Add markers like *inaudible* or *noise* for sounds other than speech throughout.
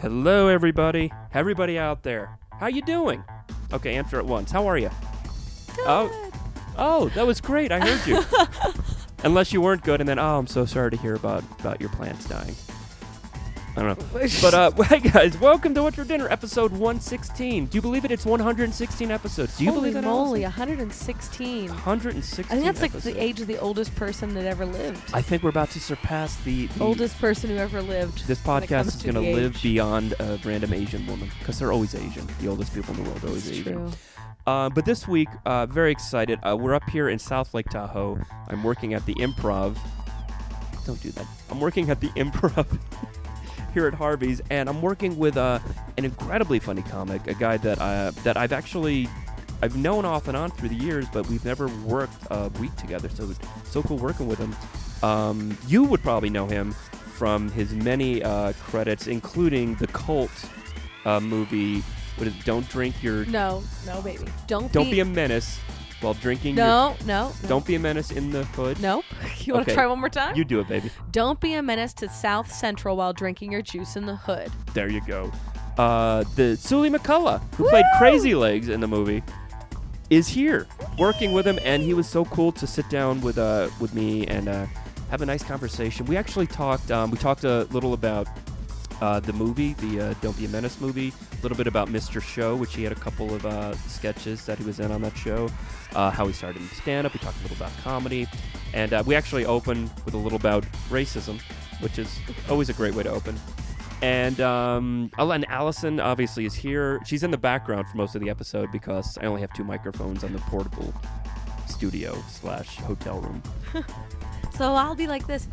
Hello, everybody. Everybody out there. How you doing? Okay, answer at once. How are you? Oh, oh, that was great. I heard you. *laughs* Unless you weren't good, and then oh, I'm so sorry to hear about about your plants dying. I don't know. *laughs* But uh, *laughs* hey guys, welcome to What's for Dinner, episode 116. Do you believe it? It's 116 episodes. Do you Holy believe that? moly, Allison? 116. 116. I think that's like the age of the oldest person that ever lived. I think we're about to surpass the, the oldest person who ever lived. This podcast is going to live age. beyond a random Asian woman because they're always Asian. The oldest people in the world are always It's Asian. true. Uh, but this week, uh, very excited. Uh, we're up here in South Lake Tahoe. I'm working at the Improv. Don't do that. I'm working at the *laughs* Improv here at Harvey's, and I'm working with uh, an incredibly funny comic, a guy that uh, that I've actually I've known off and on through the years, but we've never worked a week together. So so cool working with him. Um, you would probably know him from his many uh, credits, including the cult uh, movie. What is it? Don't drink your No, no, baby. Don't, don't be. be a menace while drinking your no, no, no. don't be a menace in the hood. Nope. *laughs* You want Okay. to try one more time? You do it, baby. don't be a menace to South Central while drinking your juice in the hood. There you go. Uh, the Suli McCullough, who played Crazy Legs in the movie, is here working with him, and he was so cool to sit down with uh with me and uh, have a nice conversation. We actually talked. Um, we talked a little about uh, the movie, the uh, Don't Be a Menace movie, a little bit about Mr. Show, which he had a couple of uh, sketches that he was in on that show, uh, how he started in stand up. We talked a little about comedy, and uh, we actually opened with a little about racism, which is always a great way to open. And um, and Allison obviously is here. She's in the background for most of the episode because I only have two microphones on the portable studio slash hotel room. *laughs* So I'll be like this.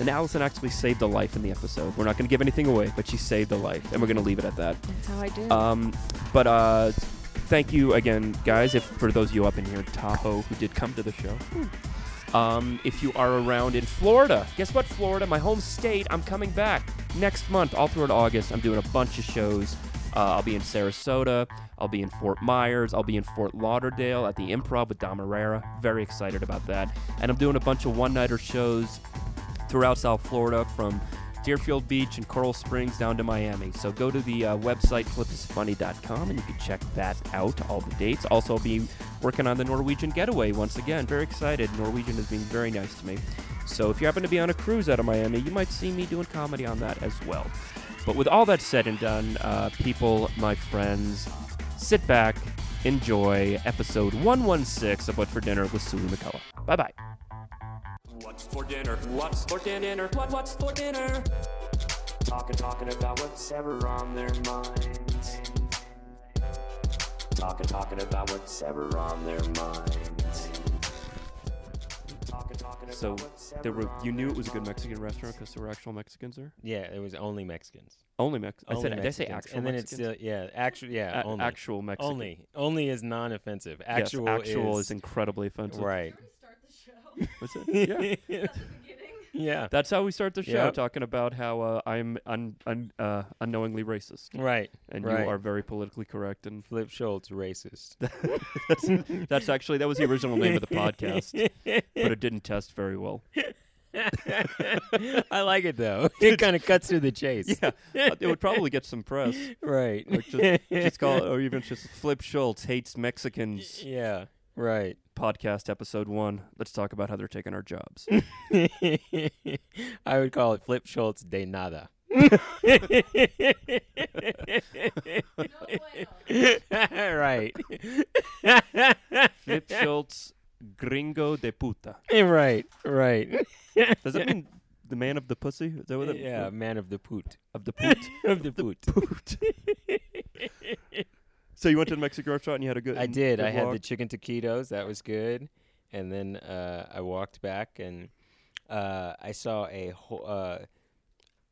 And Allison actually saved a life in the episode. We're not going to give anything away, but she saved a life, and we're going to leave it at that. That's how I do. Um, but uh, thank you again, guys. If for those of you up in here in Tahoe who did come to the show, um, if you are around in Florida, guess what, Florida, my home state, I'm coming back next month, all throughout August. I'm doing a bunch of shows. Uh, I'll be in Sarasota. I'll be in Fort Myers. I'll be in Fort Lauderdale at the Improv with Dom Irrera. Very excited about that. And I'm doing a bunch of one-nighter shows throughout South Florida from Deerfield Beach and Coral Springs down to Miami. So go to the uh, website flipisfunny.com and you can check that out, all the dates. Also, I'll be working on the Norwegian getaway once again. Very excited. Norwegian is being very nice to me. So if you happen to be on a cruise out of Miami, you might see me doing comedy on that as well. But with all that said and done, uh, people, my friends, sit back, enjoy episode 116 of What's for Dinner with Suli McCullough. Bye bye. What's for dinner? What's for dinner? What, what's for dinner? Talking, talking about what's ever on their minds. Talking, talking about what's ever on their minds. Talking, talking So what's there ever were. on You knew their it was a good. Mexican restaurant because there were actual Mexicans there. Yeah, it was only Mexicans. Only Mex. I Only said. Did I say Mexicans. actual And then Mexicans? it's still yeah, actual yeah, A- only actual Mexican. only only is non-offensive. Yes, Actual, actual is, is, incredibly offensive. right. Was it? Yeah. *laughs* yeah, That's how we start the show, Yep. talking about how uh, I'm un, un, uh, unknowingly racist, right. and right. you are very politically correct. And Flip Schultz racist. *laughs* that's, that's actually that was the original name of the podcast, but it didn't test very well. *laughs* I like it though. It kind of cuts through the chase. Yeah, it would probably get some press. Right. Like just, just call it, or even just Flip Schultz hates Mexicans yeah. Right. podcast episode one. Let's talk about how they're taking our jobs. *laughs* I would call it Flip Schultz de nada. *laughs* *laughs* right. Flip Schultz, gringo de puta. Eh, right. Right. Does that mean the man of the pussy? Is that what that yeah, man of the poot. Of the poot? of the poot. poot. So you went to the Mexican restaurant and you had a good. I did. good I had walk? the chicken taquitos. That was good. And then uh, I walked back and uh, I saw a whole. Uh,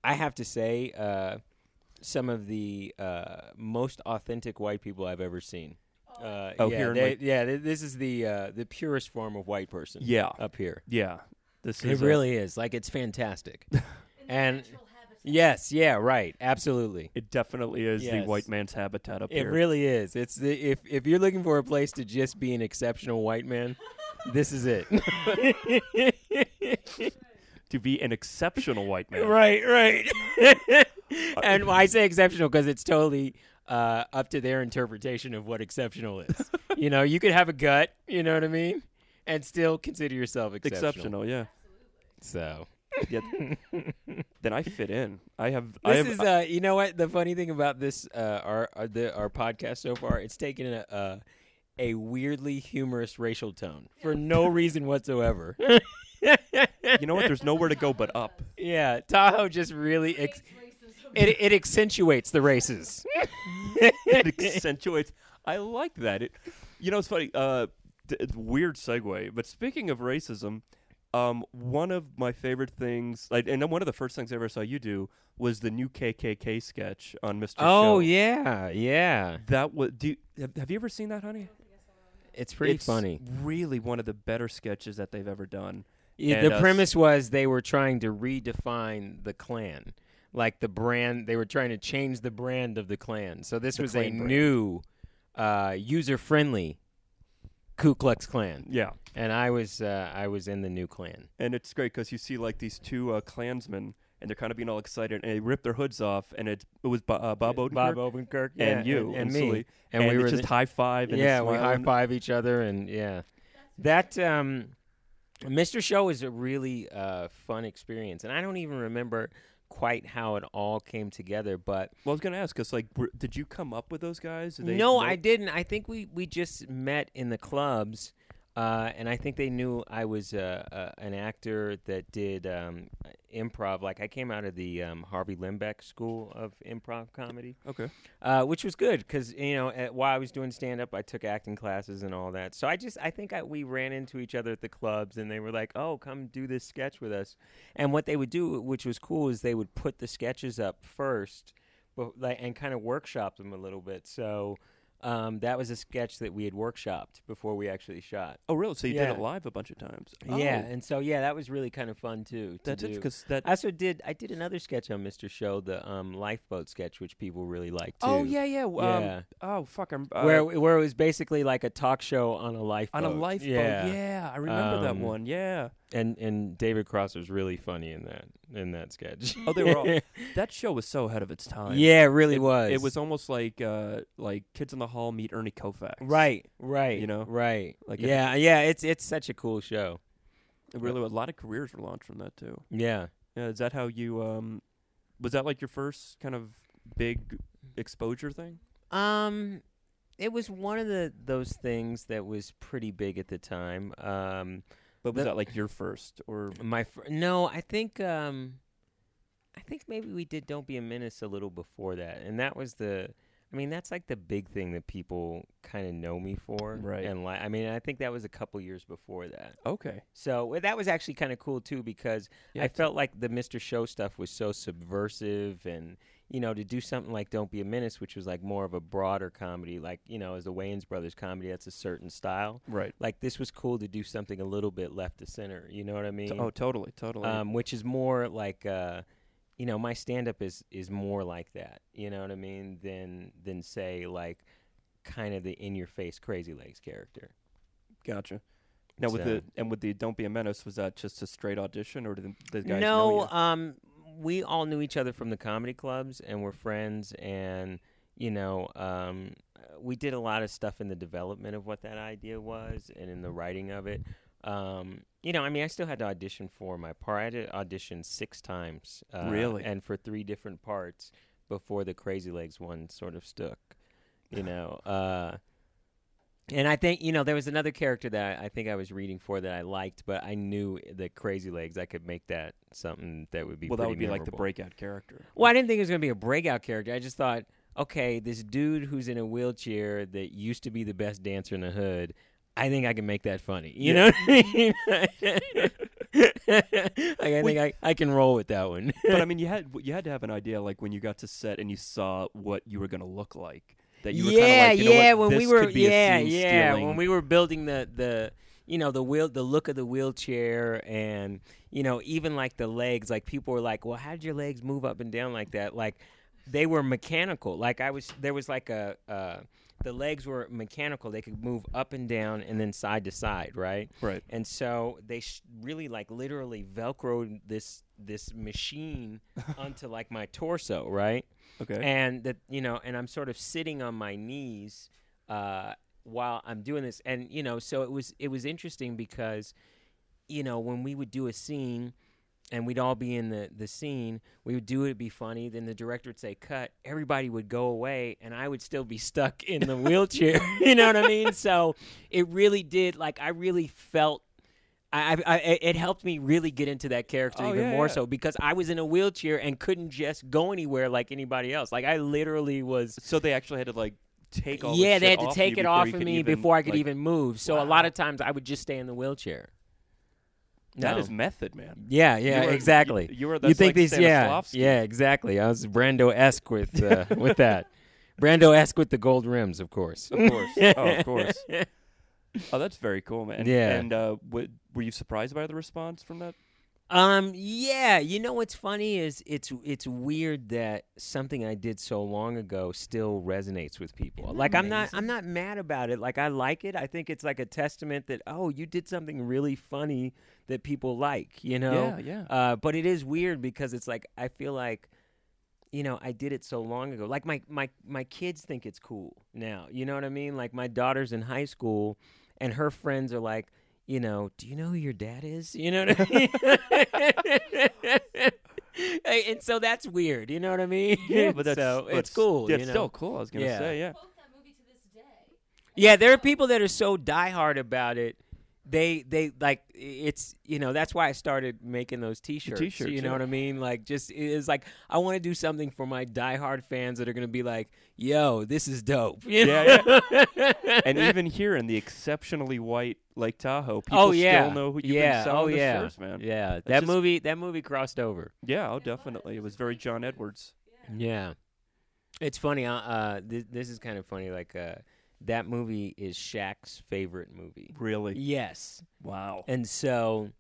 I have to say, uh, some of the uh, most authentic white people I've ever seen. Uh, Oh, yeah, here they- like- yeah. th- This is the uh, the purest form of white person. Yeah. up here. Yeah. This It is really is. Like it's fantastic. *laughs* and yes, yeah, right, absolutely. it definitely is the Yes. white man's habitat up here. It here. really is. It's the if if you're looking for a place to just be an exceptional white man, this is it. *laughs* To be an exceptional white man. Right, right. *laughs* and I say exceptional because it's totally uh, up to their interpretation of what exceptional is. *laughs* you know, you could have a gut, you know what I mean, and still consider yourself exceptional. Exceptional, yeah. So yeah. *laughs* *laughs* then I fit in. I have. I this have. is, uh, you know what? The funny thing about this, uh, our our, the, our podcast so far, it's taken a. a a weirdly humorous racial tone for no reason whatsoever. *laughs* you know what? There's nowhere to go but up. Yeah, Tahoe just really ex- it it accentuates the races. it accentuates. I like that. It, you know, it's funny. Uh, d- weird segue. But speaking of racism, um, one of my favorite things, like, and one of the first things I ever saw you do was the new KKK sketch on Mr. Oh Show. yeah, yeah. That was. Do you, have, have you ever seen that, honey? It's pretty it's funny. Really, one of the better sketches that they've ever done. Yeah, the uh, premise was they were trying to redefine the Klan, like the brand. They were trying to change the brand of the Klan. So this The was a brand. new, uh, user-friendly Ku Klux Klan, Yeah. and I was uh, I was in the new Klan. And it's great because you see like these two uh, Klansmen, and they're kind of being all excited, and they rip their hoods off, and it's, it was uh, Bob Odenkirk Bob Odenkirk and you and, Sully. me, and, we it's were just the- high five. And yeah, we high five each other, and yeah, that um, Mr. Show is a really uh, fun experience, and I don't even remember quite how it all came together, but Well, I was gonna ask, cause like, were, did you come up with those guys? They no, know- I didn't. I think we we just met in the clubs. Uh, and I think they knew I was uh, uh, an actor that did um, improv. Like I came out of the um, Harvey Lembeck School of Improv Comedy. Okay. uh, which was good because you know at, while I was doing stand up, I took acting classes and all that. So I just I think I, we ran into each other at the clubs, and they were like, "Oh, come do this sketch with us." And what they would do, which was cool, is they would put the sketches up first, but like and kind of workshop them a little bit. So. Um, that was a sketch that we had workshopped before we actually shot. Oh, really? So you did it live a bunch of times? Yeah, Oh, and so yeah, that was really kind of fun too. to that's do. Because that. I also did I did another sketch on Mr. Show, the um, lifeboat sketch, which people really liked too. oh yeah, yeah. Um, Yeah. Oh fuck. I'm uh, where where it was basically like a talk show on a lifeboat. on a lifeboat. Yeah. Yeah, I remember that Um, one. Yeah. And and David Cross was really funny in that in that sketch. Oh, they were all. *laughs* that show was so ahead of its time. yeah, it really was. It was almost like uh, like Kids in the Hall meet Ernie Kovacs. right, right. You know? right. Like Like a- yeah, yeah. It's it's such a cool show. Really. A lot of careers were launched from that too. Yeah. Yeah. Is that how you? Um, was that like your first kind of big exposure thing? Um, it was one of the those things that was pretty big at the time. Um, But was The- that like your first or? my fr- no, I think um, I think maybe we did "Don't Be a Menace" a little before that, and that was the. I mean, that's like the big thing that people kind of know me for, Right. And like, I mean, I think that was a couple years before that. Okay. So that was actually kind of cool too because Yeah, I felt like the Mr. Show stuff was so subversive and you know to do something like Don't Be a Menace which was like more of a broader comedy like you know as the Wayans brothers comedy that's a certain style Right. like this was cool to do something a little bit left to center you know what I mean Oh, totally, totally. um, which is more like uh, you know my stand up is is more like that you know what I mean than than say like kind of the in your face crazy legs character gotcha. Now with So- the and with the Don't Be a Menace, was that just a straight audition, or did the, the guys no, know you? um, we all knew each other from the comedy clubs and we're friends, and you know, um, we did a lot of stuff in the development of what that idea was and in the writing of it. Um, you know, I mean, I still had to audition for my part. I had to audition six times, uh, Really? and for three different parts before the Crazy Legs one sort of stuck. You *sighs* know, uh, and I think you know there was another character that I think I was reading for that I liked, but I knew the Crazy Legs I could make that something that would be well, that would be like the breakout character. Well, I didn't think it was going to be a breakout character. I just thought, okay, this dude who's in a wheelchair that used to be the best dancer in the hood. I think I can make that funny. You know what I mean? *laughs* like, I think I, I can roll with that one. *laughs* but I mean, you had you had to have an idea, like when you got to set and you saw what you were going to look like. That you were yeah, kinda like, you yeah. what, when we were, a yeah, yeah. stealing. When we were building the the you know the wheel, the look of the wheelchair, and you know even like the legs. Like people were like, "Well, how did your legs move up and down like that?" Like they were mechanical. Like I was, there was like a uh, the legs were mechanical. They could move up and down and then side to side, right? Right. And so they sh- really like literally velcroed this this machine *laughs* onto like my torso, right? Okay. and that you know and i'm sort of sitting on my knees uh, while i'm doing this and you know so it was it was interesting because you know when we would do a scene and we'd all be in the the scene we would do it it'd be funny then the director would say cut everybody would go away and i would still be stuck in the wheelchair *laughs* you know what i mean so it really did like i really felt I, I, it helped me really get into that character Oh, even yeah, more yeah. so because I was in a wheelchair and couldn't just go anywhere like anybody else. Like I literally was. so they actually had to like take all. the yeah, they had to take it off of me before I could like- even move. So a lot of times I would just stay in the wheelchair. That No. is method, man. Yeah, yeah, You were- exactly. You, you were. you think like these? Yeah, yeah, exactly. I was Brando esque with uh, *laughs* with that. Brando esque with the gold rims, of course. Of course. oh, of *laughs* course. Oh, that's very cool, man. Yeah. And uh, w- were you surprised by the response from that? Um. Yeah. You know what's funny is it's it's weird that something I did so long ago still resonates with people. Like I'm not? I'm not mad about it. Like I like it. I think it's like a testament that oh you did something really funny that people like. You know. Yeah, yeah. Uh. But it is weird because it's like I feel like. You know, I did it so long ago. Like my, my my kids think it's cool now. You know what I mean? Like my daughter's in high school, and her friends are like, you know, do you know who your dad is? You know what I mean? *laughs* And so that's weird. You know what I mean? Yeah, but *laughs* that's so but it's cool. Yeah, you it's know? still cool. I was gonna Yeah. say, yeah. Yeah, there are people that are so diehard about it. They they like it's you know that's why I started making those T-shirts. T-shirts, you know yeah. what I mean? Like just it's like I want to do something for my diehard fans that are gonna be like, "Yo, this is dope." *laughs* You Yeah, know? *laughs* and even here in the exceptionally white Lake Tahoe, people oh yeah, still know who you've yeah, been selling oh the yeah, shirts, man. yeah. That just- movie that movie crossed over. Yeah, oh, definitely. It was very John Edwards. Yeah, it's funny. Uh, uh th- this is kind of funny. Like, uh, that movie is Shaq's favorite movie. Really? Yes, Wow. and so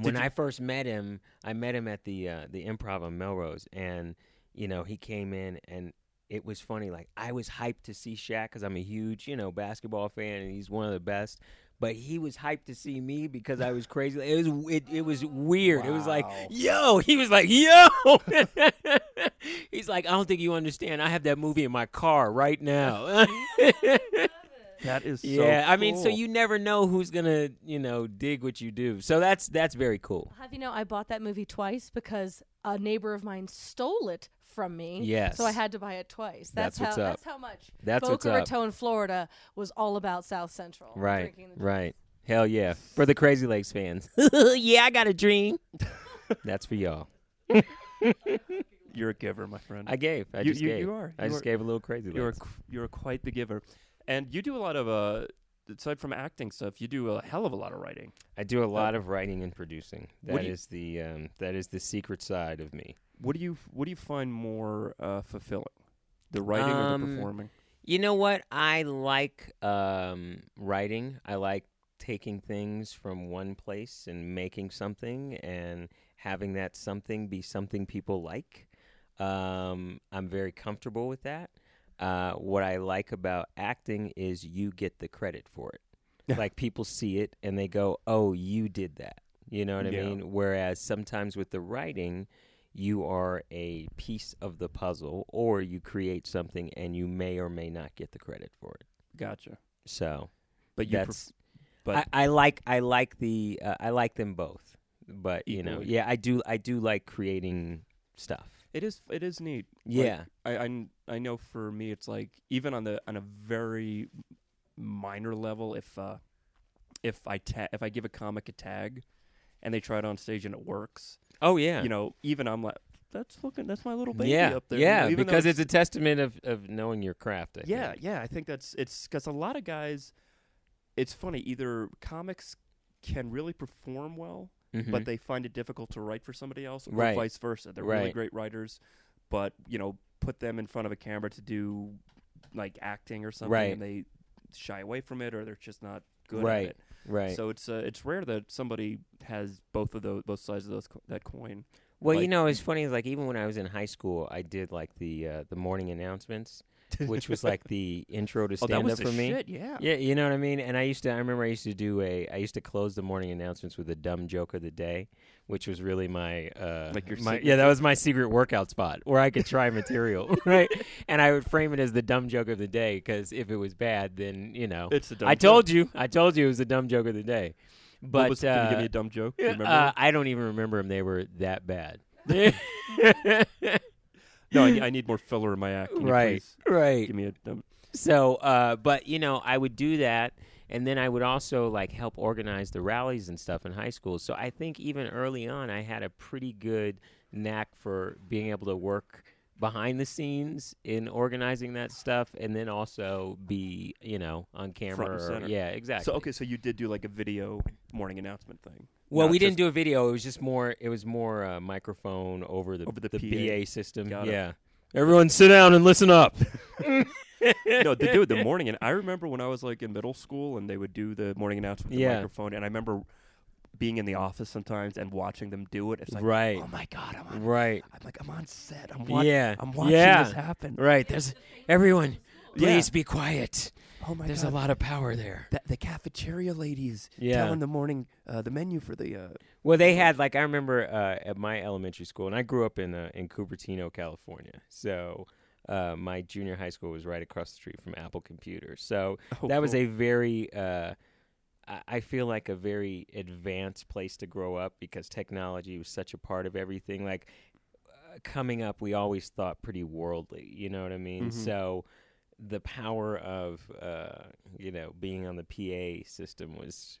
when you- I first met him, I met him at the uh, the Improv on Melrose, and you know he came in and. It was funny. Like I was hyped to see Shaq because I'm a huge, you know, basketball fan, and he's one of the best. But he was hyped to see me because I was crazy. It was it, it was weird. It was like, yo. He was like, yo. *laughs* he's like, I don't think you understand. I have that movie in my car right now. *laughs* That is so yeah, I mean, so you never know who's gonna, you know, dig what you do. So that's that's very cool. Have you know I bought that movie twice because a neighbor of mine stole it from me. Yes. So I had to buy it twice. That's, That's what's how up. that's how much That's what's Boca up. Raton, Florida was all about South Central. Right, right. Hell yeah, for the Crazy Legs fans. *laughs* yeah, I got a dream. *laughs* that's for y'all. *laughs* You're a giver, my friend. I gave. I You- just you- gave. you are. I You just are- gave a little Crazy you're a, you're quite the giver, and you do a lot of uh, aside from acting stuff, you do a hell of a lot of writing. I do a lot of writing and producing. What That you- is the um, that is the secret side of me. What do you What do you find more uh, fulfilling, the writing or the Um, performing? You know what? I like um, writing. I like taking things from one place and making something and having that something be something people like. Um, I'm very comfortable with that. Uh, what I like about acting is you get the credit for it. like people see it and they go, "Oh, you did that." You know what I mean? Whereas sometimes with the writing, you are a piece of the puzzle or you create something and you may or may not get the credit for it. Gotcha. So But you, pref- that's but I, I like I like the uh, I like them both. But you know, yeah, I do I do like creating stuff. it is it is neat. Like, Yeah. I, I kn- I know for me it's like even on the on a very minor level if uh if I ta- if I give a comic a tag and they try it on stage and it works, oh yeah. you know, even I'm like that's looking that's my little baby yeah, up there. yeah, though because it's a testament of, of knowing your craft. I yeah, think. yeah. I think that's it's because a lot of guys. It's funny. Either comics can really perform well, Mhm. but they find it difficult to write for somebody else, or Right. vice versa. They're really great writers, but you know, put them in front of a camera to do like acting or something, Right. and they shy away from it, or they're just not good Right. at it. Right. So it's uh, it's rare that somebody has both of those both sides of those co- that coin. Well, you know, it's funny. Like even when I was in high school, I did like the uh, the morning announcements, *laughs* which was like the intro to oh, stand up for me. shit. Yeah. Yeah, you know what I mean. And I used to. I remember I used to do a. I used to close the morning announcements with a dumb joke of the day, which was really my. Uh, Like your my, yeah, that was my secret workout spot where I could try material, *laughs* right? And I would frame it as the dumb joke of the day because if it was bad, then you know. It's a dumb I joke. told you. I told you it was the dumb joke of the day. But What was, can you give uh, me a dumb joke? *laughs* Uh, I don't even remember them. They were that bad. No, I, *laughs* need- I need more filler in my act. Can right, right. Give me a dumb. So, uh, but you know, I would do that, and then I would also like help organize the rallies and stuff in high school. So I think even early on, I had a pretty good knack for being able to work behind the scenes in organizing that stuff, and then also be you know on camera. or- yeah, exactly. So okay, so you did do like a video morning announcement thing. Well, we didn't do a video. It was just more. It was more uh, microphone over the Over the the PA. system. Got it. yeah. Everyone, sit down and listen up. *laughs* no, they do it the morning. And I remember when I was like in middle school, and they would do the morning announcement with the Yeah. microphone. And I remember being in the office sometimes and watching them do it. It's like, Right. oh my god, I'm on. Right. I'm like, I'm on set. I'm watching. Yeah. I'm watching Yeah. this happen. Right. There's everyone. Yeah. Please be quiet. Oh my There's god. a lot of power there. The, the cafeteria ladies Yeah. telling the morning uh, the menu for the. Uh, Well, they had like I remember uh, at my elementary school, and I grew up in uh, in Cupertino, California. So uh, my junior high school was right across the street from Apple Computer. So *laughs* oh, that was cool. a very uh, I- I feel like a very advanced place to grow up because technology was such a part of everything. Like uh, coming up, we always thought pretty worldly. You know what I mean? Mhm. So the power of uh, you know being on the PA system was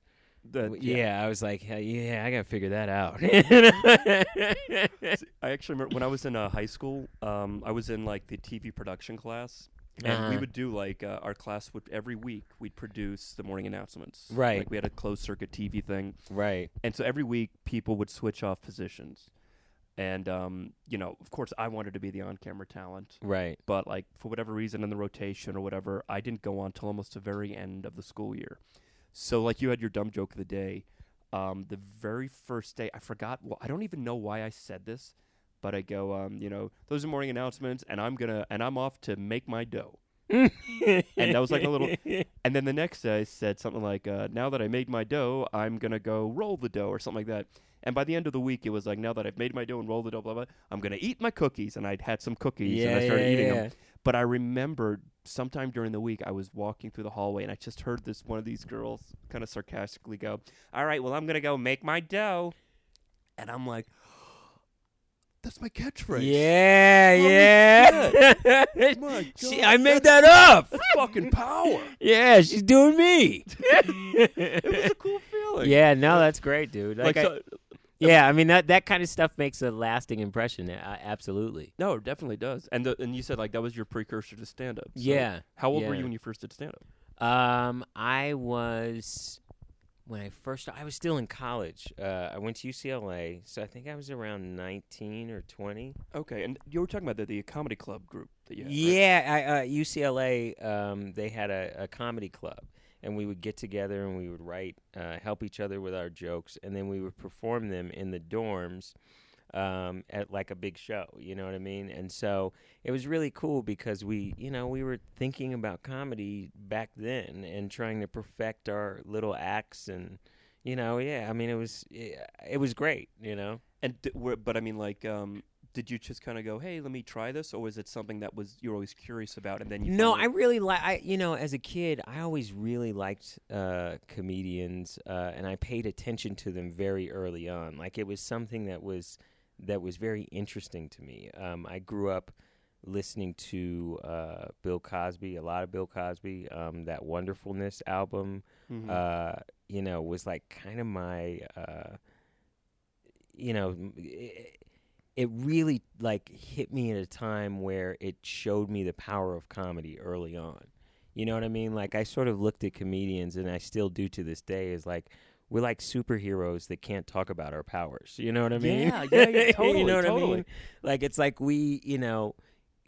The- W- yeah. I was like, "Hell, yeah, I gotta figure that out. *laughs* *laughs* I actually remember when I was in uh, high school. Um, I was in like the TV production class, and we Uh-huh. would do like uh, our class would every week we'd produce the morning announcements. Right. Like we had a closed circuit TV thing, right. and so every week people would switch off positions, and um, you know, of course, I wanted to be the on-camera talent, Right. but like for whatever reason in the rotation or whatever, I didn't go on till almost the very end of the school year. So like you had your dumb joke of the day. Um, the very first day, I forgot. Well, I don't even know why I said this, but I go, um, you know, those are morning announcements, and I'm gonna, and I'm off to make my dough. And that was like a little- *laughs* And then the next day, I said something like, uh, "Now that I made my dough, I'm gonna go roll the dough or something like that." And by the end of the week, it was like, "Now that I've made my dough and rolled the dough, blah blah, I'm gonna eat my cookies." And I'd had some cookies, yeah, and I started yeah, eating yeah. them. But I remember sometime during the week, I was walking through the hallway and I just heard this one of these girls kind of sarcastically go, "All right, well, I'm gonna go make my dough," and I'm like, "That's my catchphrase." Yeah, Holy yeah. My *laughs* She, God, I made that up. That's *laughs* fucking power. Yeah, she's doing me. it was a cool feeling. yeah, no, that's great, dude. Like, Like, I- so, yeah, I mean that that kind of stuff makes a lasting impression. Absolutely. no, it definitely does. And the, and you said like that was your precursor to stand up. yeah. How old were yeah. you when you first did stand up? Um, I was when I first. I was still in college. Uh, I went to UCLA, so I think I was around nineteen or twenty. Okay, and you were talking about the, the comedy club group that you had. right? Yeah, I, uh, UCLA. Um, they had a, a comedy club, and we would get together and we would write, uh, help each other with our jokes, and then we would perform them in the dorms. Um, at like a big show, you know what I mean? And so it was really cool because we, you know, we were thinking about comedy back then and trying to perfect our little acts and, you know, yeah, I mean, it was, it, it was great, you know? And d- were, but I mean, like, um, did you just kind of go, "Hey, let me try this," or was it something that was you were always curious about, and then you? No, I really like. I you know, as a kid, I always really liked uh, comedians, uh, and I paid attention to them very early on. Like it was something that was that was very interesting to me. Um, I grew up listening to uh, Bill Cosby, a lot of Bill Cosby. Um, that Wonderfulness album, Mhm. uh, you know, was like kind of my, uh, you know, it, it really like hit me at a time where it showed me the power of comedy early on. You know what I mean? Like I sort of looked at comedians, and I still do to this day. Is like we're like superheroes that can't talk about our powers. You know what I mean? Yeah, *laughs* yeah, yeah, you know what I mean? Like it's like we, you know,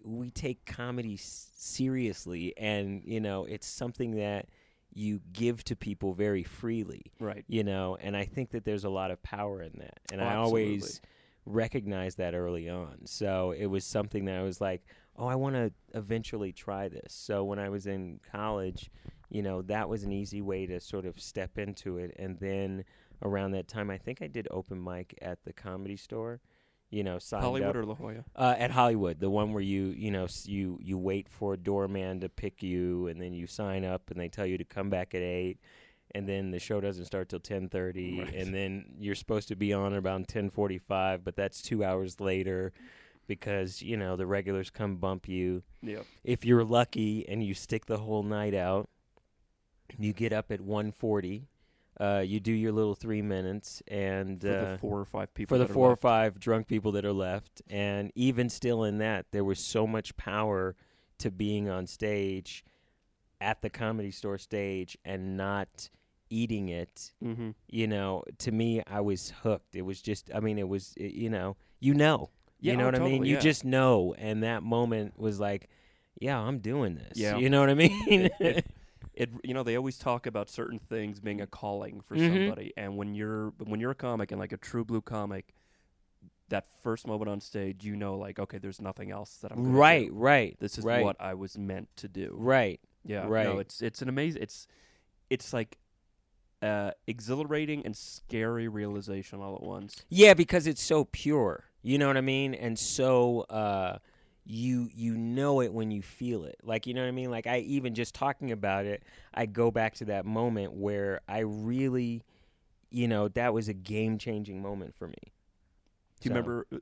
we take comedy s- seriously, and you know, it's something that you give to people very freely right. you know and i think that there's a lot of power in that and Oh, i always recognized that early on. So it was something that I was like, oh, I want to eventually try this. So when I was in college, you know, that was an easy way to sort of step into it. And then around that time, I think I did open mic at the comedy store. You know, Hollywood up or La Jolla? uh, at Hollywood, the one where you you know you you wait for a doorman to pick you, and then you sign up, and they tell you to come back at eight, and then the show doesn't start till ten thirty, Right. and then you're supposed to be on around ten forty five, but that's two hours later, because you know the regulars come bump you. Yeah. If you're lucky and you stick the whole night out, you get up at one forty. Uh, you do your little three minutes, and For uh, the four or five people. for the four or five drunk people that are left. And even still in that, there was so much power to being on stage at the comedy store stage and not eating it. Mm-hmm. You know, to me, I was hooked. It was just, I mean, it was, i- you know, you know. Yeah, you know oh, what I mean? totally, You yeah. just know. And that moment was like, yeah, I'm doing this. Yeah. You know what I mean? *laughs* *laughs* it you know they always talk about certain things being a calling for Mhm. somebody and when you're when you're a comic and like a true blue comic that first moment on stage you know like okay there's nothing else that I'm gonna right, do. right. this is right, what I was meant to do Right. yeah right. no it's it's an amazing it's it's like uh exhilarating and scary realization all at once Yeah, because it's so pure. You know what I mean? And so uh you you know it when you feel it. Like you know what I mean? Like I even just talking about it, I go back to that moment where I really you know, that was a game-changing moment for me. do you So- remember uh,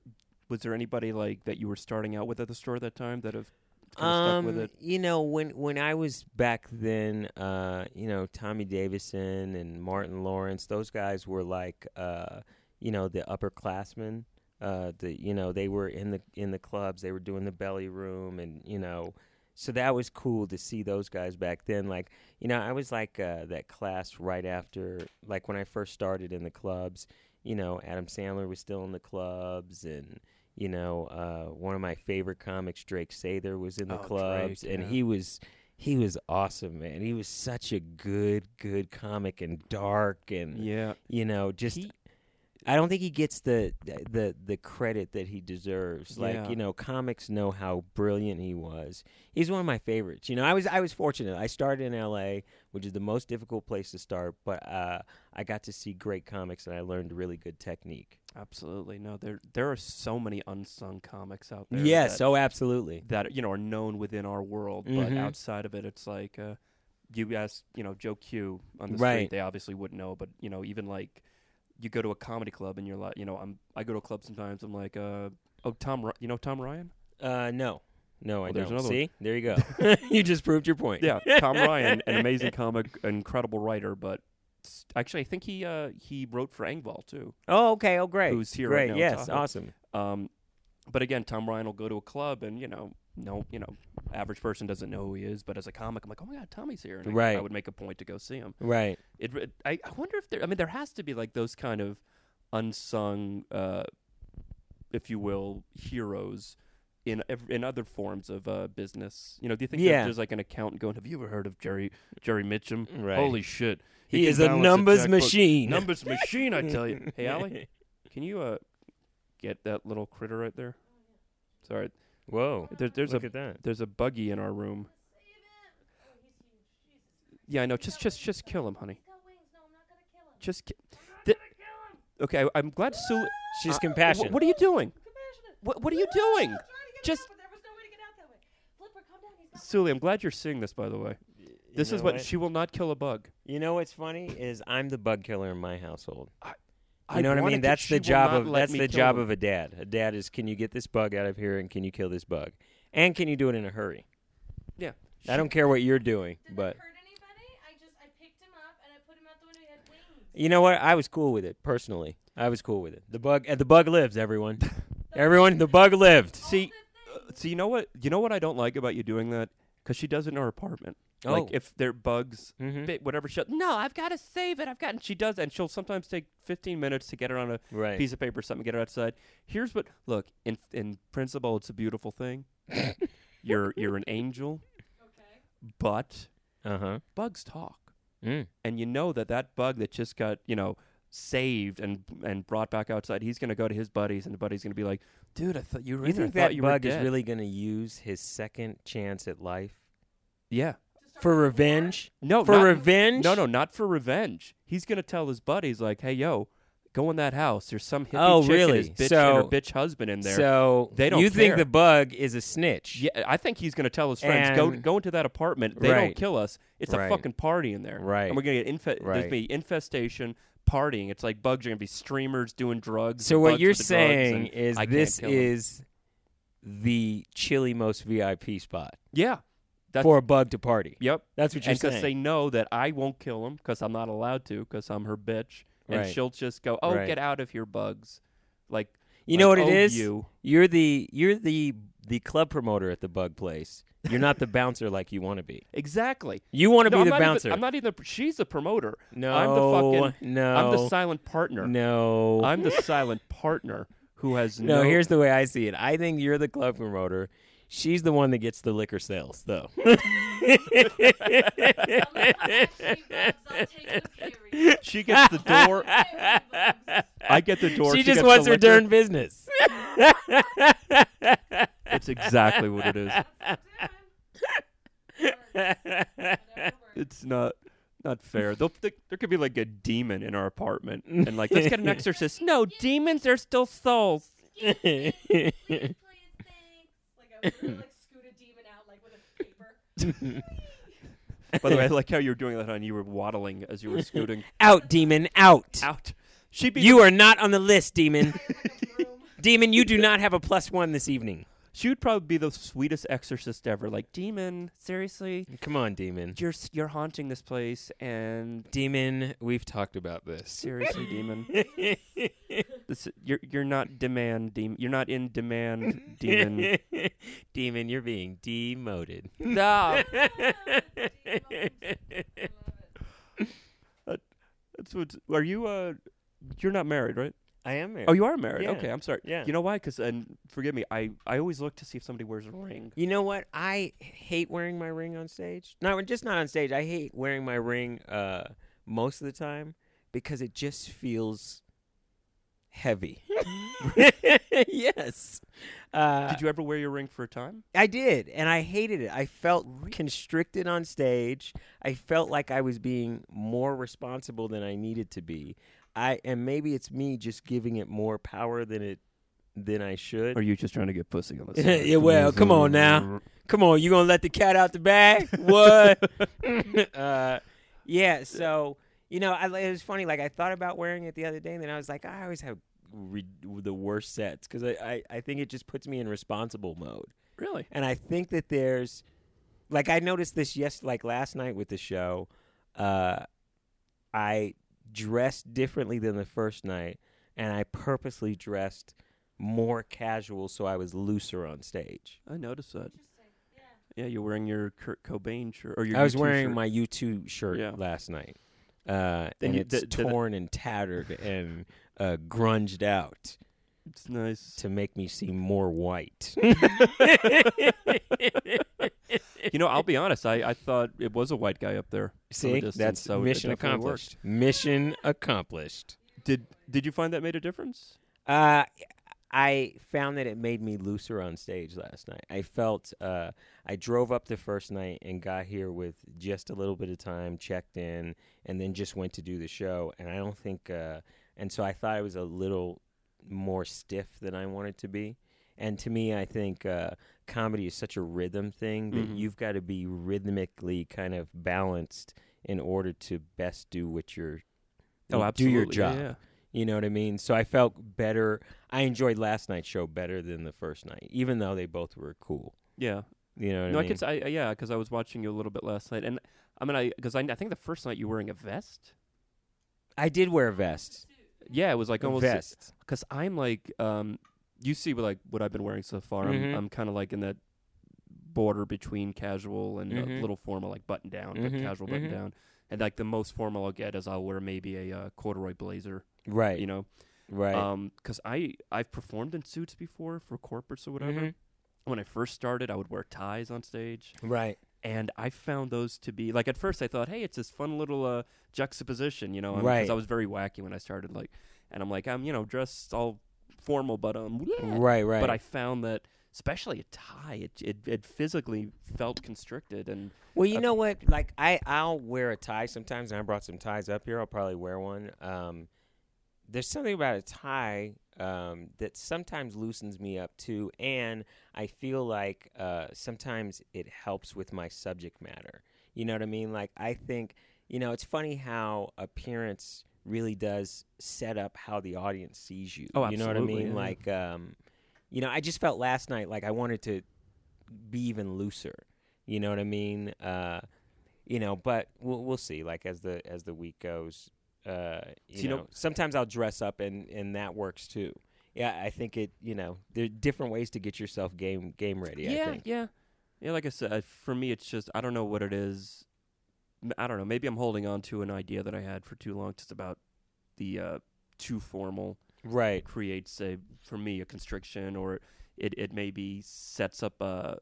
was there anybody like that you were starting out with at the store at that time that have kind of um, stuck with it You know, when when I was back then, uh, you know, Tommy Davidson and Martin Lawrence, those guys were like, uh, you know, the upperclassmen. Uh, the you know they were in the in the clubs, they were doing the belly room, and you know, so that was cool to see those guys back then. Like you know, I was like uh, that class right after, like when I first started in the clubs. You know, Adam Sandler was still in the clubs, and you know, uh, one of my favorite comics, Drake Sather, was in the Oh, clubs, Drake, and yeah. he was he was awesome, man. He was such a good, good comic and dark, and yeah you know, just He- I don't think he gets the the the credit that he deserves. Like Yeah. you know, comics know how brilliant he was. He's one of my favorites. You know, I was I was fortunate. I started in L.A., which is the most difficult place to start, but uh, I got to see great comics and I learned really good technique. Absolutely. No, there there are so many unsung comics out there. Yes, that, oh, absolutely. that you know are known within our world, but Mhm. outside of it, it's like uh, you ask, you know, Joe Q on the Right. street. They obviously wouldn't know, but you know, even like you go to a comedy club and you're like, you know, I'm I go to a club sometimes. I'm like, uh, oh, Tom, you know Tom Ryan? Uh, no, no, I there's don't. another one. See, there you go. *laughs* *laughs* you just proved your point. Yeah, Tom Ryan, an *laughs* amazing comic, incredible writer, but actually, I think he uh, he wrote for Engvall too. Oh, okay. Oh, great. Who's here right now yes, awesome. Um, but again, Tom Ryan will go to a club and you know, no, you know, average person doesn't know who he is. But as a comic, I'm like, oh my god, Tommy's here, and I- I, would make a point to go see him. Right. It, it I, I wonder if there. I mean, there has to be like those kind of unsung, uh, if you will, heroes. In in other forms of uh, business, you know, do you think Yeah. there's like an accountant going? Have you ever heard of Jerry Jerry Mitchum? Right. Holy shit, He, can is a numbers checkbook. machine. Numbers *laughs* machine, I tell you. Hey, Allie, *laughs* can you uh get that little critter right there? Sorry, Whoa. there, there's Look a at that. there's a buggy in our room. Yeah, I know. Just just just kill him, honey. Just ki- Th- okay. I, I'm glad Sue. She's uh, compassionate. wh- what are you doing? What What are you doing? Just But there was no way to get out that way. Sully, I'm glad you're seeing this. By the way, this You is know what, she will not kill a bug. You know what's funny is I'm the bug killer in my household. I You know what I mean? That's the job of that's the job them. of a dad. A dad is can you get this bug out of here and can you kill this bug? And can you do it in a hurry? Yeah. I don't care what you're doing, Did but hurt anybody? I just I picked him up and I put him out the window. He had wings. you know what? I was cool with it personally. I was cool with it. The bug, uh, the bug lives. Everyone, *laughs* everyone, the bug lived. See, uh, see, you know what? You know what I don't like about you doing that? Because she does it in her apartment. Oh. Like if there are bugs, Mhm. bit, whatever. She'll no, I've got to save it. I've got, and she does, and she'll sometimes take 15 minutes to get it on a Right. piece of paper, or something, get it outside. Here's what. Look, in in principle, it's a beautiful thing. *laughs* you're you're an angel, okay. but Uh huh. bugs talk, Mm. and you know that that bug that just got you know saved and and brought back outside, he's gonna go to his buddies, and the buddy's gonna be like, "Dude, I thought you were You in there. think I that you bug is really going to use his second chance at life yeah. For revenge? No, for not- revenge? No, no, not for revenge. He's gonna tell his buddies like, "Hey, yo, go in that house. There's some hippie Oh, chick really? and his bitch So- and her bitch husband in there." So They don't you think the bug is a snitch? yeah, I think he's gonna tell his friends, "Go, And- go into that apartment. They don't kill us. It's a fucking party in there, Right. And we're gonna get infe- There's Right. gonna be infestation, partying. It's like bugs are gonna be streamers doing drugs. So what you're with the drugs, saying is this is the chili most VIP spot yeah, that's for a bug to party. yep. That's what you're And because saying. they know that I won't kill him because I'm not allowed to because I'm her bitch, and Right. she'll just go, "Oh, Right. get out of here, bugs!" Like you know what it oh, is? You. You're the you're the the club promoter at the bug place. You're not the *laughs* bouncer like you want to be. Exactly. You want to No, be I'm the not even- bouncer. I'm not even. She's a promoter. no, I'm the fucking- no. I'm the silent partner. No. I'm the silent partner who has no, no. here's the way I see it. I think you're the club promoter. She's the one that gets the liquor sales, though. *laughs* She gets the door. I get the door. she She, just wants her liquor. darn business. That's exactly what it is. It's not not fair. They'll, th- there could be like a demon in our apartment, and like, let's get an exorcist. No, *laughs* demons are still souls. Like scoot a demon out like with a paper. By the way, I like how you were doing that on. You were waddling as you were scooting *laughs* out, demon, out. out. She'd be You are not on the list, demon. *laughs* Demon, you do not have a plus one this evening. She would probably be the sweetest exorcist ever. Like, demon, seriously, Come on, demon. you're s- you're haunting this place, and Demon, we've talked about this. seriously, demon, *laughs* this, you're you're not demand, demon. You're not in demand, *laughs* demon. demon, you're being demoted. no, *laughs* that's what. Are you? Uh, you're not married, right? I am married. Oh, you are married. Yeah. Okay, I'm sorry. Yeah. You know why? Because and forgive me, I I always look to see if somebody wears a ring. You know what? I hate wearing my ring on stage. No, just not on stage. I hate wearing my ring uh, most of the time because it just feels heavy. *laughs* *laughs* yes. Uh, Did you ever wear your ring for a time? I did, and I hated it. I felt constricted on stage. I felt like I was being more responsible than I needed to be. I and maybe it's me just giving it more power than it than I should. Or are you just trying to get pussy on the *laughs* Yeah, well, come on now. Come on, you gonna let the cat out the bag? What? *laughs* *laughs* uh, yeah. So you know, I, it was funny. Like I thought about wearing it the other day, and then I was like, I always have re- the worst sets because I, I I think it just puts me in responsible mode. Really? And I think that there's, like, I noticed this yes, like last night with the show. Uh, I dressed differently than the first night, and I purposely dressed more casual so I was looser on stage. I noticed that. Yeah, you're wearing your Kurt Cobain shirt or your. I was U2 wearing shirt. my U2 shirt Yeah. last night, uh, Then and it's it- torn and tattered and uh, grunged out It's nice. to make me seem more white. *laughs* *laughs* you know, I'll be honest. I, I thought it was a white guy up there. See, distance, that's so mission definitely worked. accomplished. Mission accomplished. Did Did you find that made a difference? Uh, I found that it made me looser on stage last night. I felt uh, I drove up the first night and got here with just a little bit of time, checked in, and then just went to do the show. And I don't think, uh, and so I thought I was a little more stiff than I wanted to be. And to me, I think uh, comedy is such a rhythm thing that Mhm. you've got to be rhythmically kind of balanced in order to best do what you're Oh, do your job. yeah. You know what I mean? So I felt better. I enjoyed last night's show better than the first night, even though they both were cool. Yeah. You know what no, I I mean? could. s- I, I- yeah, because I was watching you a little bit last night, and I mean, I because I, I think the first night you were wearing a vest. I did wear a vest. Yeah, it was like A almost vest. because I'm like, um, you see what like what I've been wearing so far. Mhm. I'm I'm kind of like in that border between casual and a Mhm. little formal, like button down, but Mhm, casual button mhm. down. And like the most formal I'll get is I'll wear maybe a uh, corduroy blazer, Right. you know, right. Um 'cause I I've performed in suits before for corporates or whatever. Mhm. When I first started, I would wear ties on stage, Right. And I found those to be like at first I thought, hey, it's this fun little uh, juxtaposition, you know, because Right. I was very wacky when I started, like, and I'm like, I'm you know dressed all formal, but um, yeah. Right, right. But I found that especially a tie, it it, it physically felt constricted, and Well, you Uh, know what? Like I, I'll wear a tie sometimes, and I brought some ties up here. I'll probably wear one. Um, there's something about a tie um, that sometimes loosens me up too, and I feel like uh, sometimes it helps with my subject matter. You know what I mean? Like I think, you know, it's funny how appearance really does set up how the audience sees you. Oh, absolutely. you know what I mean? yeah. Like, um, you know, I just felt last night like I wanted to be even looser. You know what I mean? Uh, you know, but we'll we'll see. Like as the as the week goes, uh, you, you know, know- sometimes I'll dress up and and that works too. Yeah, I think it. You know, there are different ways to get yourself game game ready. I yeah, think. yeah, yeah. Like I said, for me, it's just I don't know what it is. I don't know. Maybe I'm holding on to an idea that I had for too long, just about the uh, too formal Right. creates a for me a constriction, or it it maybe sets up a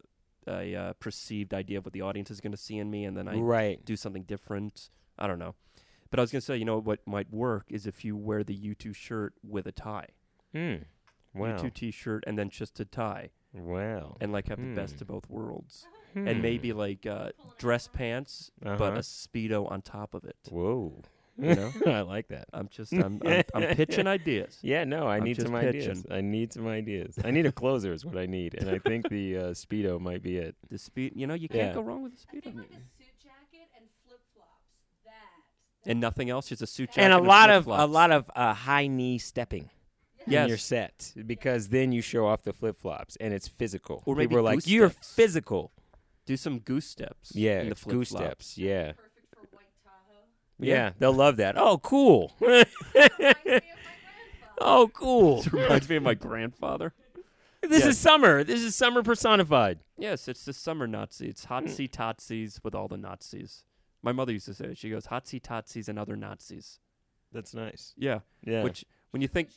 a uh, perceived idea of what the audience is going to see in me, and then I right. do something different. I don't know. But I was going to say, you know, what might work is if you wear the U2 shirt with a tie. Hmm. Wow. U2 t-shirt and then just a tie Wow. and like have the best Hmm. of both worlds. Hmm. And maybe like uh, dress pants but Uh-huh. a speedo on top of it. Whoa. You know? *laughs* I like that. I'm just I'm I'm, I'm *laughs* pitching ideas. Yeah, no, I I'm need just some ideas. I need some ideas. I need a closer is what I need, and I think the uh, speedo might be it. The speed, you know, you can't Yeah. go wrong with a I speedo. think like a suit jacket and flip flops. That. And nothing else, just a suit jacket and a lot of a lot of uh, high knee stepping in Yes. your set because then you show off the flip flops and it's physical. Or maybe People are like, goose "You're steps." physical." Do some goose steps. Yeah, in the flip goose steps. Yeah, Perfect for white Tahoe. yeah, they'll love that. Oh, cool. *laughs* Reminds me of my grandfather. oh, cool. This reminds me of my grandfather. This Yeah. is summer. This is summer personified. Yes, it's the summer Nazi. It's hotsy hmm. totsies with all the Nazis. My mother used to say it. She goes, hotsy totsies and other Nazis. That's nice. Yeah. Yeah, Which, when you think,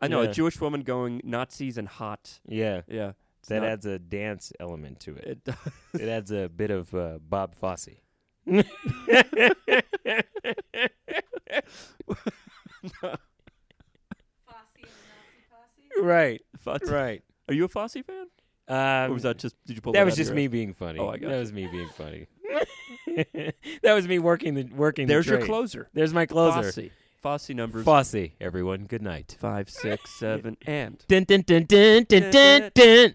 I know, Yeah. a Jewish woman going Nazis and hot. yeah. Yeah. It's That not- adds a dance element to it. It, does. *laughs* It adds a bit of uh, Bob Fosse. Fosse and the Nazi posse. right, Fosse- right. Are you a Fosse fan? Um, or was that just, did you pull that that was just me being funny. Oh, I got that you. was me being funny. *laughs* *laughs* that was me working the working. There's the your closer. There's my closer. Fosse. Fosse numbers Fosse. Everyone, good night. five, six, seven, and Dun dun dun dun dun dun dun.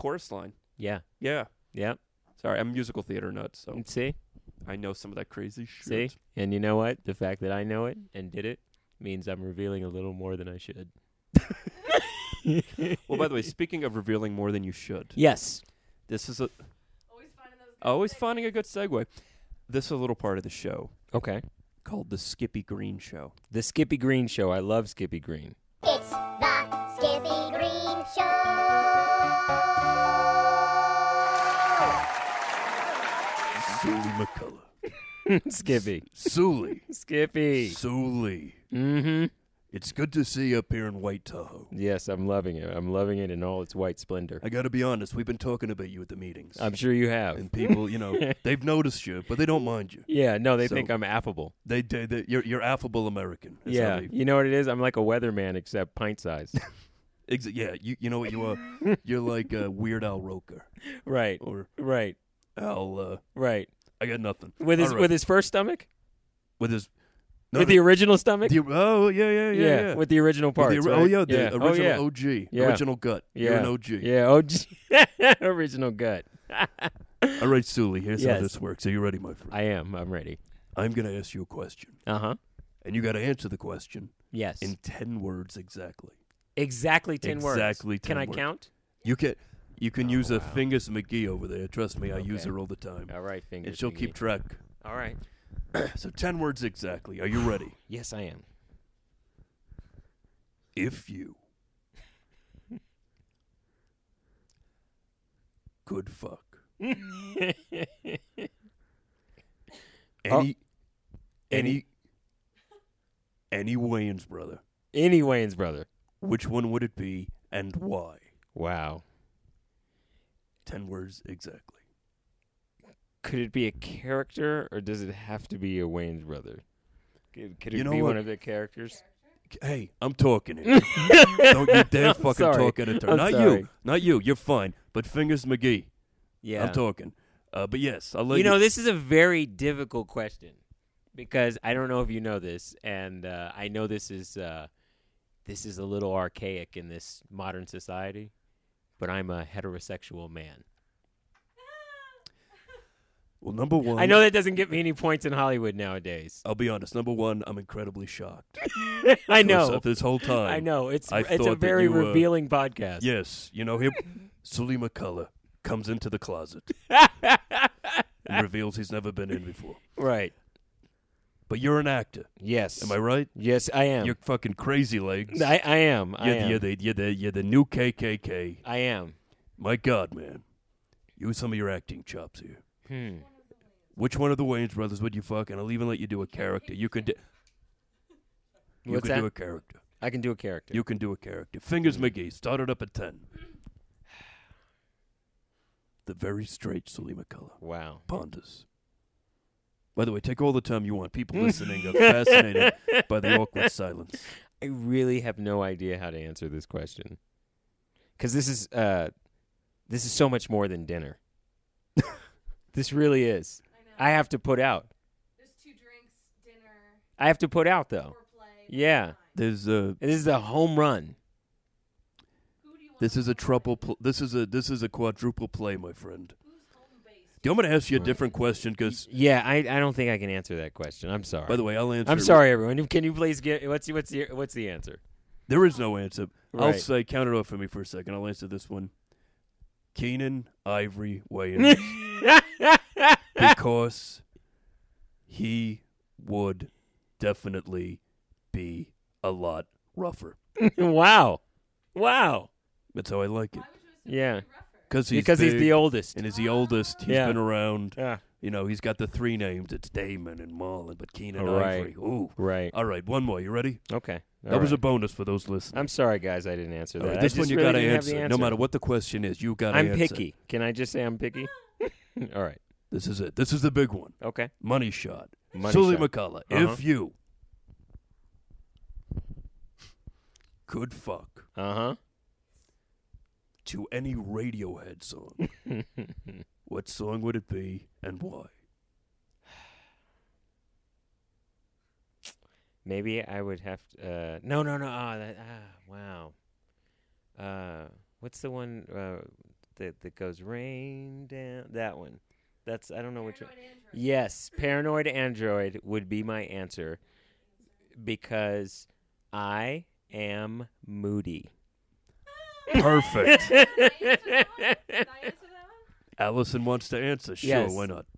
The chorus line. Yeah. Yeah. Yeah. Sorry, I'm a musical theater nut, so mm, See, I know some of that crazy shit. see, and you know what? The fact that I know it and did it means I'm revealing a little more than I should. *laughs* Well, by the way, speaking of revealing more than you should, Yes. this is a Always finding those. good always things. finding a good segue. This is a little part of the show Okay. called the Skippy Green Show. The Skippy Green Show. I love Skippy Green. Suli McCullough. *laughs* Skippy. Suli. Skippy. Suli. Mm-hmm. It's good to see you up here in White Tahoe. Yes, I'm loving it. I'm loving it in all its white splendor. I got to be honest, we've been talking about you at the meetings. I'm sure you have. and people, you know, *laughs* they've noticed you, but they don't mind you. Yeah, no, they So- think I'm affable. They, they, they you're, you're affable American. That's Yeah, they- you know what it is? I'm like a weatherman except pint size. *laughs* exa- yeah. You, you know what you are? you're like a Weird Al Roker right, or right, Al. Uh, right. I got nothing With his with his first stomach, with his. No, with the original stomach. the- oh yeah yeah yeah yeah. with the original parts. the, right? Oh yeah, the yeah. original oh, yeah. OG, Yeah. original gut. You're Yeah. an OG. Yeah, OG. *laughs* original gut. All right, Suli. Here's how this works. Are you ready, my friend? I am. I'm ready. I'm gonna ask you a question, Uh huh. and you got to answer the question Yes. in ten words exactly. exactly ten words. Exactly ten. Can 10 I words. count? You can you can oh, use a wow. Fingers McGee over there. Trust me, I use her all the time, All right, fingers. and she'll McGee. keep track. All right. So ten words exactly. Are you ready? *sighs* Yes, I am. if you could fuck *laughs* oh. any any any Wayans brother, Any Wayans brother. which one would it be and why? Wow. Ten words exactly. Could it be a character, or does it have to be a Wayans brother? Could, could it You know be what? one of the characters? Hey, I'm talking here. *laughs* Don't you dare I'm fucking sorry. talk at a turn. I'm Not sorry. you. Not you. You're fine. But Fingers McGee. Yeah. I'm talking. Uh, but yes, I'll let you know, this is a very difficult question because I don't know if you know this, and uh, I know this is uh, this is a little archaic in this modern society, but I'm a heterosexual man. *laughs* Well, number one. I know that doesn't get me any points in Hollywood nowadays. I'll be honest. Number one, I'm incredibly shocked. *laughs* I know. This whole time. I know. It's I it's a very you, uh, revealing podcast. Yes, you know here, Suli McCullough comes into the closet *laughs* and reveals he's never been in before. Right. But you're an actor. Yes. Am I right? Yes, I am. You're fucking crazy legs. I, I am. I you're, am. you're the you're the you're the new KKK. I am. My God, man, use some of your acting chops here. Hmm. Which one of the Wayans brothers would you fuck? And I'll even let you do a character. You can do. You What's can that? do a character. I can do a character. You can do a character. Fingers Hmm. McGee started up at ten. The very straight Suli McCullough wow. ponders. By the way, take all the time you want. People *laughs* listening are fascinated by the awkward silence. I really have no idea how to answer this question. Cuz this is uh this is so much more than dinner. *laughs* this really is. I know. I have to put out. There's two drinks, dinner, I have to put out though. foreplay. Yeah. fine. There's uh This is a home run. Who do you want this is a triple. Pl- this is a this is a quadruple play, my friend. Who's home based? Do you want me to ask you a different question? Because Yeah, I, I don't think I can answer that question. I'm sorry. by the way, I'll answer. I'm sorry everyone. Can you please get what's the, what's the what's the answer? There is no answer. I'll Right. say count it off for me for a second. I'll answer this one. Keenen Ivory Wayans *laughs* because he would definitely be a lot rougher. *laughs* wow. Wow. That's how I like it. Why would Yeah. He'd be rougher? Because he's because he's the oldest. and he's the oldest. He's Yeah. been around. Yeah. You know, he's got the three names. It's Damon and Marlon, but Keenen Right. Ivory. Ooh. Right. All right, one more. You ready? Okay. that was a bonus for those listening. I'm sorry, guys. I didn't answer that. right, I this one just you really didn't have the answer. No matter what the question is, you gotta I'm answer. picky. Can I just say I'm picky? *laughs* All right. This is it. This is the big one. Okay. Money shot. Money Suli shot. McCullough. Uh-huh. If you could fuck Uh huh. To any Radiohead song, *laughs* what song would it be and why? Maybe I would have to. Uh, no, no, no. Ah, that, ah, wow. Uh, what's the one uh, that that goes rain down? That one. That's I don't know which one. Android. Yes, paranoid android would be my answer because I am moody. Perfect. Did I answer that one? Did I answer that one? Allison wants to answer. Sure, Yes. why not? *laughs*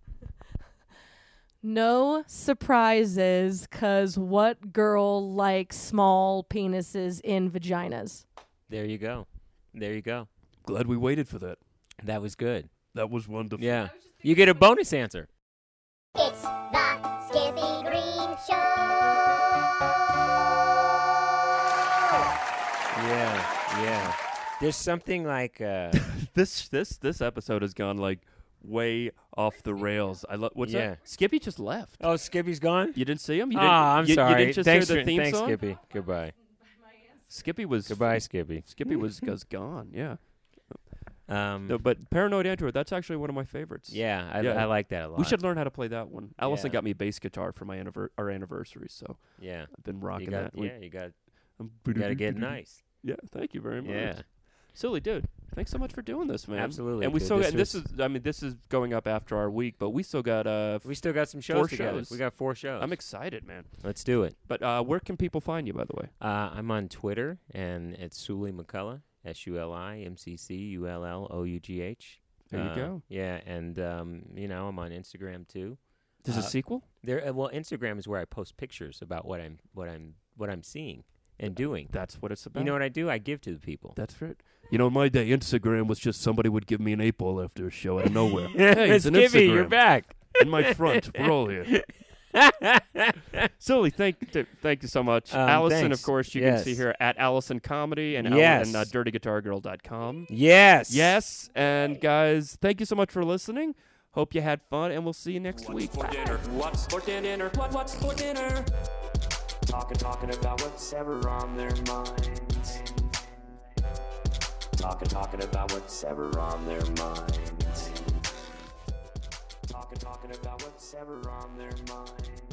No surprises, cause what girl likes small penises in vaginas? There you go. There you go. Glad we waited for that. That was good. That was wonderful. Yeah. You get a bonus answer. There's something like uh *laughs* This this this episode has gone like way off the rails. I love what's Yeah. that? Skippy just left. Oh, Skippy's gone? You didn't see him? You Ah, didn't, I'm you, sorry. You didn't just thanks hear the for- theme thanks, song? Skippy. Goodbye. Skippy was Goodbye, Skippy. Skippy was, was gone. Yeah. Um, No, but Paranoid Android, that's actually one of my favorites. yeah, I, Yeah. I like that a lot. We should learn how to play that one. Allison Yeah. got me a bass guitar for my anniver- our anniversary, so Yeah, I've been you rocking got. that. We- Yeah, you got. um, You got to get nice. Yeah, thank you very much. Yeah. Silly dude. Thanks so much for doing this, man. Absolutely, And we dude. still This got this is I mean this is going up after our week, but we still got uh We still got some shows Four together. shows. We got four shows. I'm excited, man. Let's do it. But uh where can people find you by the way? Uh, I'm on Twitter, and it's Suli McCullough. S U L I M C C U L L O U G H. There you Uh, go. Yeah, and um, you know I'm on Instagram too. There's a uh, sequel? There, uh, well, Instagram is where I post pictures about what I'm, what I'm, what I'm seeing and doing. That's what it's about. You know what I do? I give to the people. That's right. You know, in my day, Instagram was just somebody would give me an eight ball after a show out of nowhere. *laughs* hey, it's an Skippy, you're back. In my front. We're all here. *laughs* Suli, thank th- thank you so much. Um, Allison, thanks. of course, you can see Yes. here at Allison Comedy and, Yes. and uh, DirtyGuitarGirl.com. yes. Yes, and guys, thank you so much for listening. Hope you had fun, and we'll see you next week. for dinner? What's for dinner? What, what's for dinner? Talking, talking about what's ever on their minds. Talking, talking about what's ever on their minds. Talking, talking about what's ever on their minds.